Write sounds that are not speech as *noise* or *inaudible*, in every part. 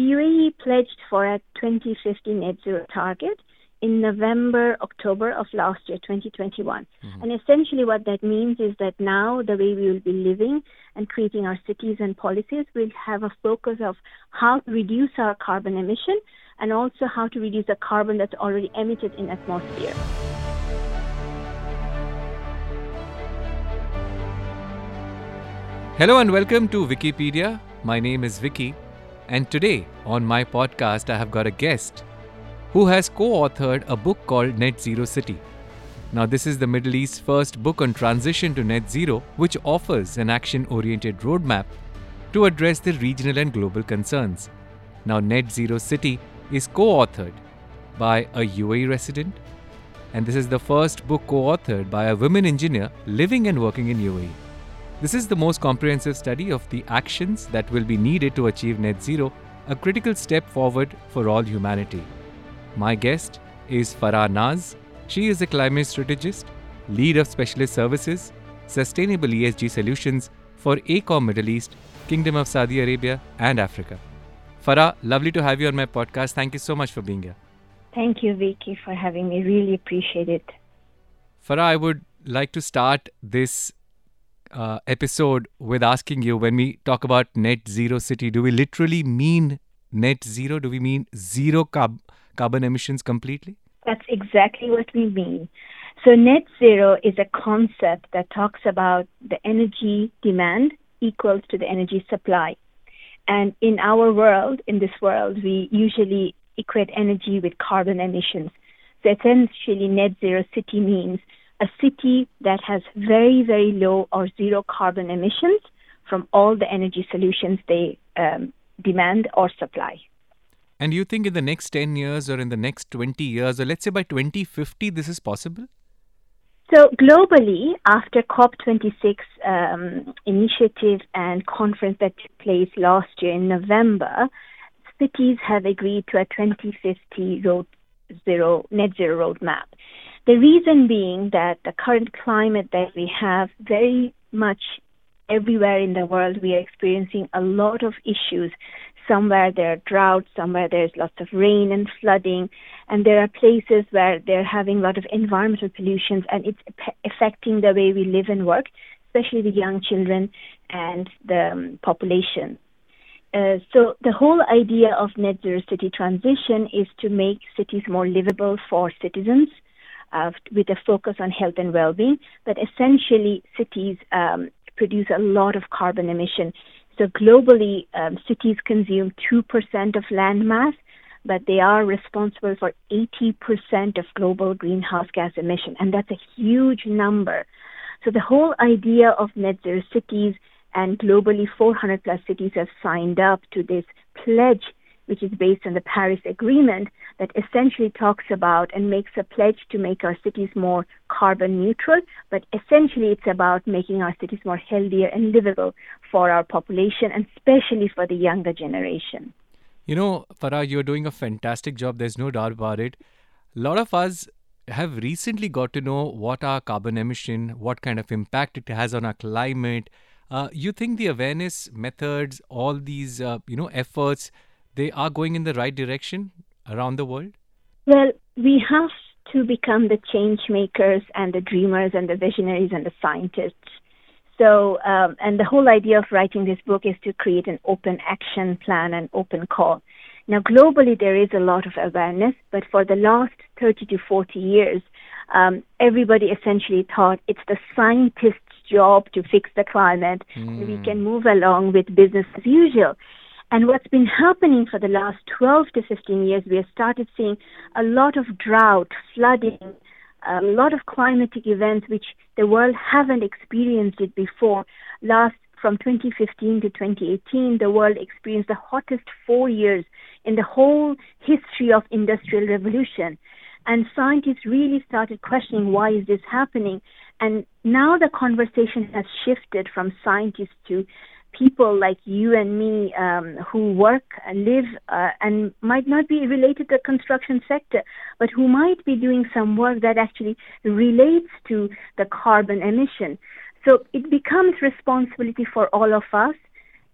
UAE pledged for a 2050 net zero target in November, October of last year, 2021. Mm-hmm. And essentially, what that means is that now the way we will be living and creating our cities and policies will have a focus of how to reduce our carbon emission and also how to reduce the carbon that's already emitted in atmosphere. Hello and welcome to Vickypedia. My name is Vicky, and today on my podcast I have got a guest who has co authored a book called Net Zero City. Now, this is the Middle East's first book on transition to net zero, which offers an action oriented roadmap to address the regional and global concerns. Now, Net Zero City is co authored by a UAE resident, and this is the first book co authored by a women engineer living and working in UAE. This is the most comprehensive study of the actions that will be needed to achieve net zero, a critical step forward for all humanity. My guest is Farah Naz. She is a climate strategist, lead of specialist services, sustainable ESG solutions for AECOM Middle East, Kingdom of Saudi Arabia, and Africa. Farah, lovely to have you on my podcast. Thank you so much for being here. Thank you, Vicky, for having me. Really appreciate it. Farah, I would like to start this uh, episode with asking you when we talk about net zero city, do we literally mean net zero? Do we mean zero carb- carbon emissions completely? That's exactly what we mean. So, net zero is a concept that talks about the energy demand equals to the energy supply. And in our world, in this world, we usually equate energy with carbon emissions. So, essentially, net zero city means a city that has very, very low or zero carbon emissions from all the energy solutions they um, demand or supply. And you think in the next 10 years or in the next 20 years, or let's say by 2050, this is possible? So, globally, after COP26 um, initiative and conference that took place last year in November, cities have agreed to a 2050 road zero, net zero roadmap. The reason being that the current climate that we have very much everywhere in the world, we are experiencing a lot of issues Somewhere there are droughts, somewhere there's lots of rain and flooding, and there are places where they're having a lot of environmental pollutions, and it's affecting the way we live and work, especially the young children and the um, population. Uh, so the whole idea of net zero city transition is to make cities more livable for citizens uh, with a focus on health and well-being. But essentially, cities um, produce a lot of carbon emission. So globally, um, cities consume 2% of land mass, but they are responsible for 80% of global greenhouse gas emission, and that's a huge number. So the whole idea of net zero cities and globally 400 plus cities have signed up to this pledge which is based on the Paris Agreement, that essentially talks about and makes a pledge to make our cities more carbon neutral. But essentially, it's about making our cities more healthier and livable for our population, and especially for the younger generation. You know, Farah, you're doing a fantastic job. There's no doubt about it. A lot of us have recently got to know what our carbon emission, what kind of impact it has on our climate. Uh, you think the awareness methods, all these uh, you know efforts they are going in the right direction around the world? Well, we have to become the change makers and the dreamers and the visionaries and the scientists. So, um, and the whole idea of writing this book is to create an open action plan and open call. Now, globally, there is a lot of awareness, but for the last 30 to 40 years, um, everybody essentially thought it's the scientist's job to fix the climate. Mm. We can move along with business as usual. And what's been happening for the last 12 to 15 years, we have started seeing a lot of drought, flooding, a lot of climatic events which the world haven't experienced it before. Last from 2015 to 2018, the world experienced the hottest four years in the whole history of industrial revolution. And scientists really started questioning why is this happening. And now the conversation has shifted from scientists to people like you and me um, who work and live uh, and might not be related to the construction sector, but who might be doing some work that actually relates to the carbon emission. So it becomes responsibility for all of us.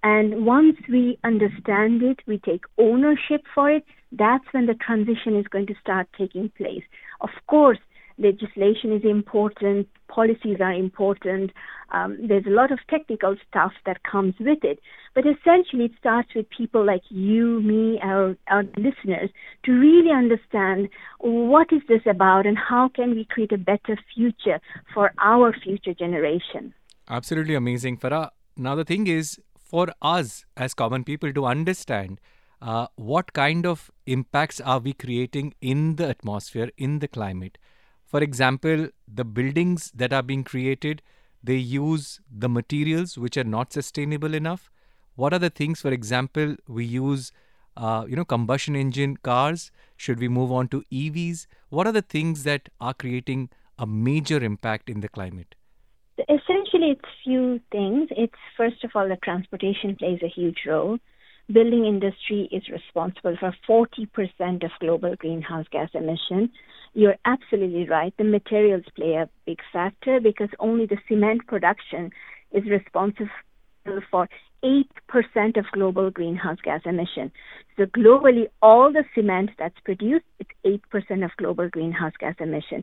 And once we understand it, we take ownership for it, that's when the transition is going to start taking place. Of course, legislation is important, policies are important. Um, there's a lot of technical stuff that comes with it. But essentially, it starts with people like you, me, our, our listeners to really understand what is this about and how can we create a better future for our future generation. Absolutely amazing, Farah. Now, the thing is, for us as common people to understand uh, what kind of impacts are we creating in the atmosphere, in the climate. For example, the buildings that are being created, they use the materials which are not sustainable enough. What are the things, for example, we use, uh, you know, combustion engine cars? Should we move on to EVs? What are the things that are creating a major impact in the climate? Essentially, it's few things. It's first of all, the transportation plays a huge role. Building industry is responsible for 40% of global greenhouse gas emission. You're absolutely right. The materials play a big factor because only the cement production is responsible for 8% of global greenhouse gas emission. So globally, all the cement that's produced, it's 8% of global greenhouse gas emission.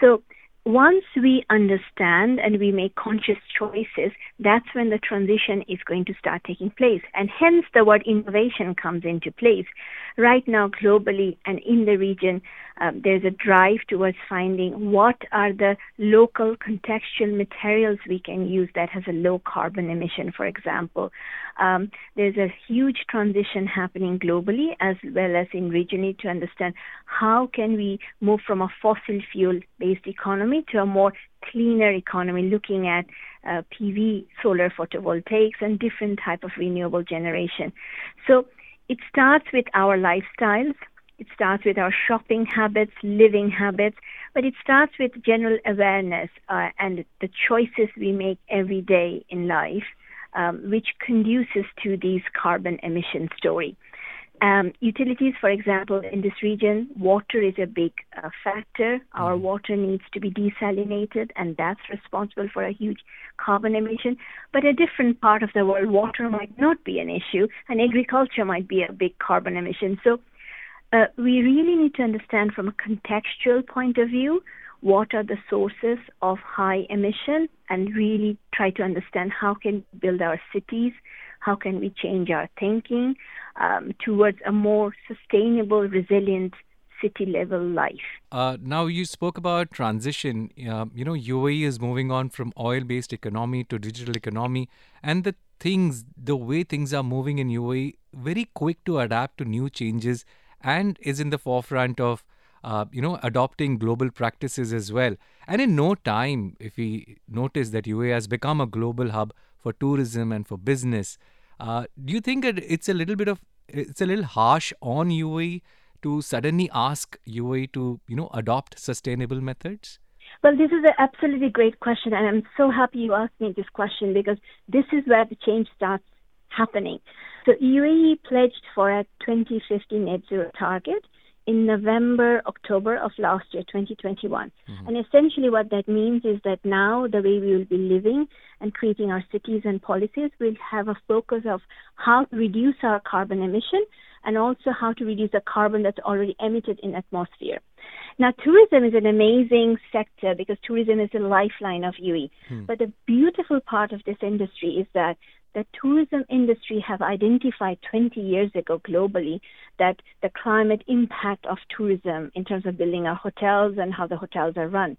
So once we understand and we make conscious choices, that's when the transition is going to start taking place. And hence the word innovation comes into place. Right now, globally and in the region, um, there's a drive towards finding what are the local contextual materials we can use that has a low carbon emission, for example. Um, there's a huge transition happening globally as well as in regionally to understand how can we move from a fossil fuel based economy to a more cleaner economy looking at uh, PV, solar photovoltaics, and different type of renewable generation. So it starts with our lifestyles. It starts with our shopping habits, living habits, but it starts with general awareness uh, and the choices we make every day in life um, which conduces to these carbon emission story. Um, utilities, for example, in this region, water is a big uh, factor. Our mm-hmm. water needs to be desalinated, and that's responsible for a huge carbon emission. But a different part of the world, water might not be an issue, and agriculture might be a big carbon emission. So uh, we really need to understand from a contextual point of view what are the sources of high emission and really try to understand how can we build our cities, how can we change our thinking um, towards a more sustainable, resilient city level life. Uh, now you spoke about transition. Uh, you know, UAE is moving on from oil-based economy to digital economy, and the things, the way things are moving in UAE, very quick to adapt to new changes, and is in the forefront of uh, you know, adopting global practices as well. And in no time, if we notice that UAE has become a global hub for tourism and for business, uh, do you think that it's a little bit of it's a little harsh on UAE to suddenly ask UAE to you know adopt sustainable methods? Well, this is an absolutely great question, and I'm so happy you asked me this question because this is where the change starts happening. So UAE pledged for a 2050 net zero target, in November, October of last year, 2021. Mm-hmm. And essentially, what that means is that now the way we will be living and creating our cities and policies will have a focus of how to reduce our carbon emission and also how to reduce the carbon that's already emitted in atmosphere. Now, tourism is an amazing sector because tourism is the lifeline of UAE. Hmm. But the beautiful part of this industry is that the tourism industry have identified 20 years ago globally that the climate impact of tourism in terms of building our hotels and how the hotels are run.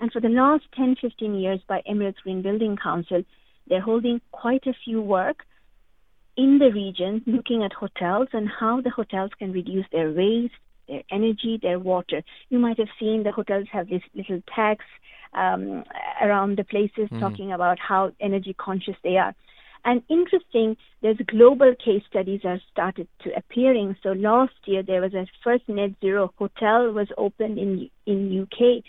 And for the last 10, 15 years by Emirates Green Building Council, they're holding quite a few work in the region looking at hotels and how the hotels can reduce their waste, their energy, their water. You might have seen the hotels have these little tags um, around the places mm-hmm. talking about how energy conscious they are. And interesting, there's global case studies are started to appearing. So last year there was a first net zero hotel was opened in in UK,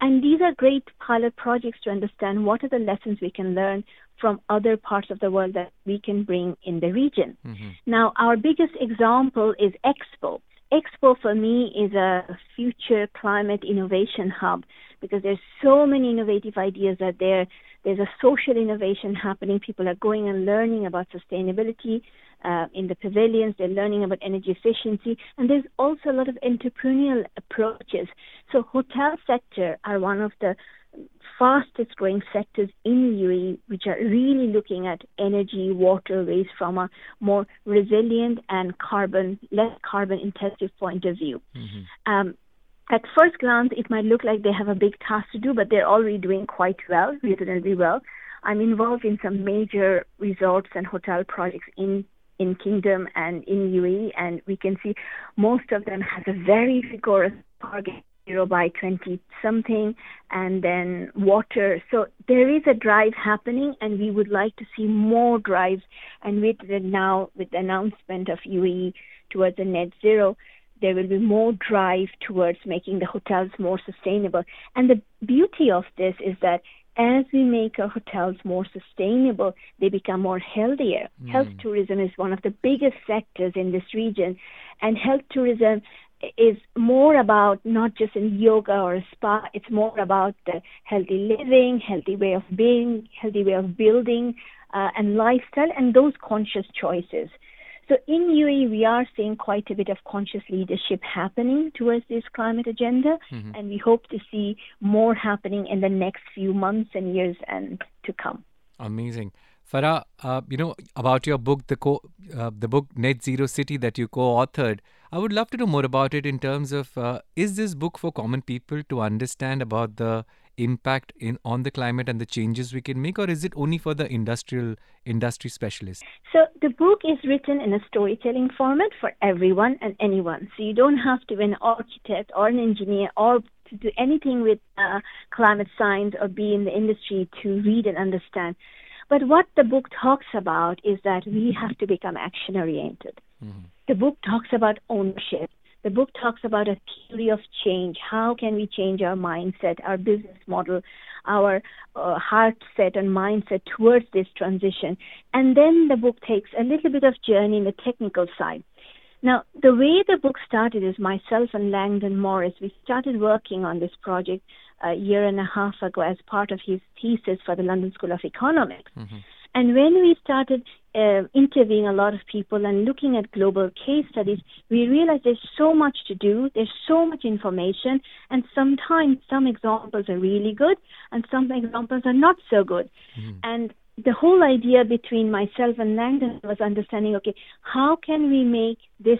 and these are great pilot projects to understand what are the lessons we can learn from other parts of the world that we can bring in the region. Mm-hmm. Now, our biggest example is Expo. Expo for me is a future climate innovation hub because there's so many innovative ideas that there There's a social innovation happening. People are going and learning about sustainability uh, in the pavilions. They're learning about energy efficiency, and there's also a lot of entrepreneurial approaches. So, hotel sector are one of the fastest growing sectors in UAE, which are really looking at energy, water, waste from a more resilient and carbon, less carbon intensive point of view. Mm-hmm. Um, at first glance, it might look like they have a big task to do, but they're already doing quite well, reasonably well. I'm involved in some major resorts and hotel projects in in Kingdom and in UAE, and we can see most of them have a very rigorous target zero by 20 something and then water so there is a drive happening and we would like to see more drives and with the now with the announcement of UAE towards the net zero there will be more drive towards making the hotels more sustainable and the beauty of this is that as we make our hotels more sustainable, they become more healthier. Mm. Health tourism is one of the biggest sectors in this region, and health tourism is more about not just in yoga or a spa, it's more about the healthy living, healthy way of being, healthy way of building, uh, and lifestyle, and those conscious choices. So in UAE, we are seeing quite a bit of conscious leadership happening towards this climate agenda, mm-hmm. and we hope to see more happening in the next few months and years and to come. Amazing. Farah, uh, you know about your book, the co- uh, the book Net Zero City that you co-authored. I would love to know more about it in terms of uh, is this book for common people to understand about the impact in on the climate and the changes we can make, or is it only for the industrial industry specialists? So the book is written in a storytelling format for everyone and anyone. So you don't have to be an architect or an engineer or to do anything with uh, climate science or be in the industry to read and understand. But what the book talks about is that we have to become action oriented. Mm-hmm. The book talks about ownership. The book talks about a theory of change. How can we change our mindset, our business model, our uh, heart set and mindset towards this transition? And then the book takes a little bit of journey in the technical side. Now, the way the book started is myself and Langdon Morris, we started working on this project a year and a half ago as part of his thesis for the London School of Economics. Mm-hmm. And when we started uh, interviewing a lot of people and looking at global case studies, we realized there's so much to do, there's so much information, and sometimes some examples are really good and some examples are not so good. Mm-hmm. And the whole idea between myself and Langdon was understanding okay, how can we make this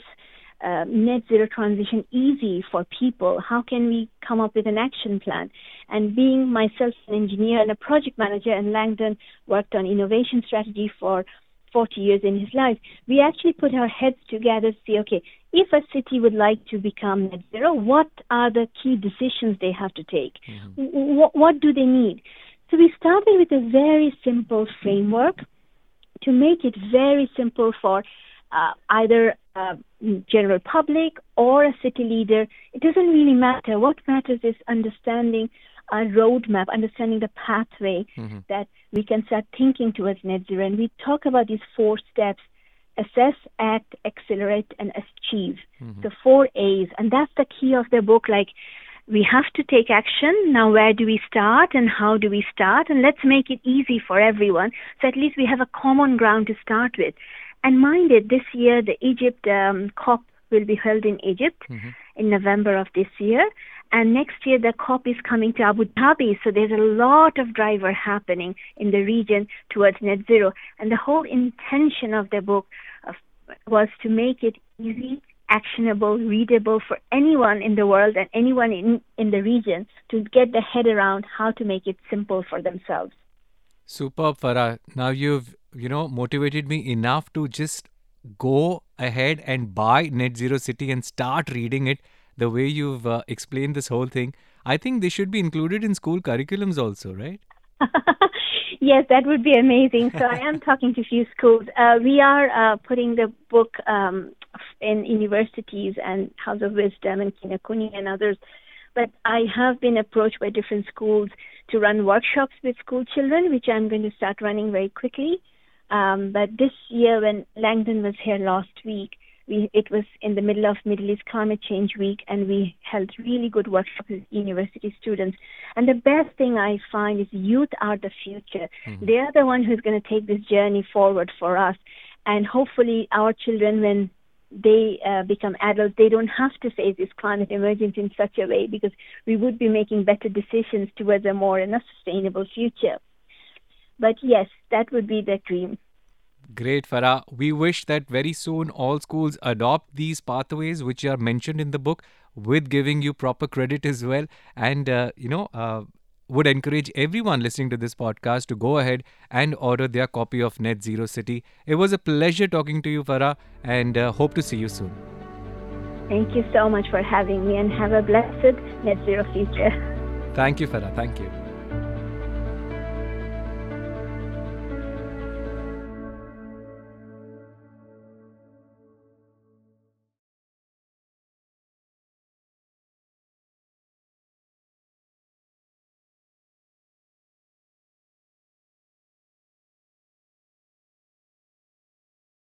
uh, net zero transition easy for people? How can we come up with an action plan? And being myself an engineer and a project manager, and Langdon worked on innovation strategy for 40 years in his life, we actually put our heads together to see, okay, if a city would like to become net zero, what are the key decisions they have to take? Mm-hmm. W- what do they need? So we started with a very simple framework to make it very simple for uh, either uh, general public or a city leader. It doesn't really matter. What matters is understanding a roadmap, understanding the pathway mm-hmm. that we can start thinking towards net zero. And we talk about these four steps assess, act, accelerate, and achieve. Mm-hmm. The four A's. And that's the key of the book. Like, we have to take action. Now, where do we start and how do we start? And let's make it easy for everyone. So at least we have a common ground to start with. And mind it, this year the Egypt um, COP will be held in Egypt mm-hmm. in November of this year. And next year the COP is coming to Abu Dhabi. So there's a lot of driver happening in the region towards net zero. And the whole intention of the book of, was to make it easy actionable, readable for anyone in the world and anyone in, in the region to get their head around how to make it simple for themselves. Superb, Farah. Now you've, you know, motivated me enough to just go ahead and buy Net Zero City and start reading it the way you've uh, explained this whole thing. I think they should be included in school curriculums also, right? *laughs* yes, that would be amazing. So I am talking to a few schools. Uh, we are uh, putting the book um, in universities and House of Wisdom and Kinokuni and others. But I have been approached by different schools to run workshops with school children, which I'm going to start running very quickly. Um, but this year, when Langdon was here last week, We, it was in the middle of Middle East Climate Change Week, and we held really good workshops with university students. And the best thing I find is youth are the future. Mm-hmm. They are the one who's going to take this journey forward for us. And hopefully, our children, when they uh, become adults, they don't have to face this climate emergency in such a way because we would be making better decisions towards a more and a sustainable future. But yes, that would be the dream. Great, Farah. We wish that very soon all schools adopt these pathways which are mentioned in the book with giving you proper credit as well. And, uh, you know, uh, would encourage everyone listening to this podcast to go ahead and order their copy of Net Zero City. It was a pleasure talking to you, Farah, and uh, hope to see you soon. Thank you so much for having me and have a blessed Net Zero future. Thank you, Farah. Thank you.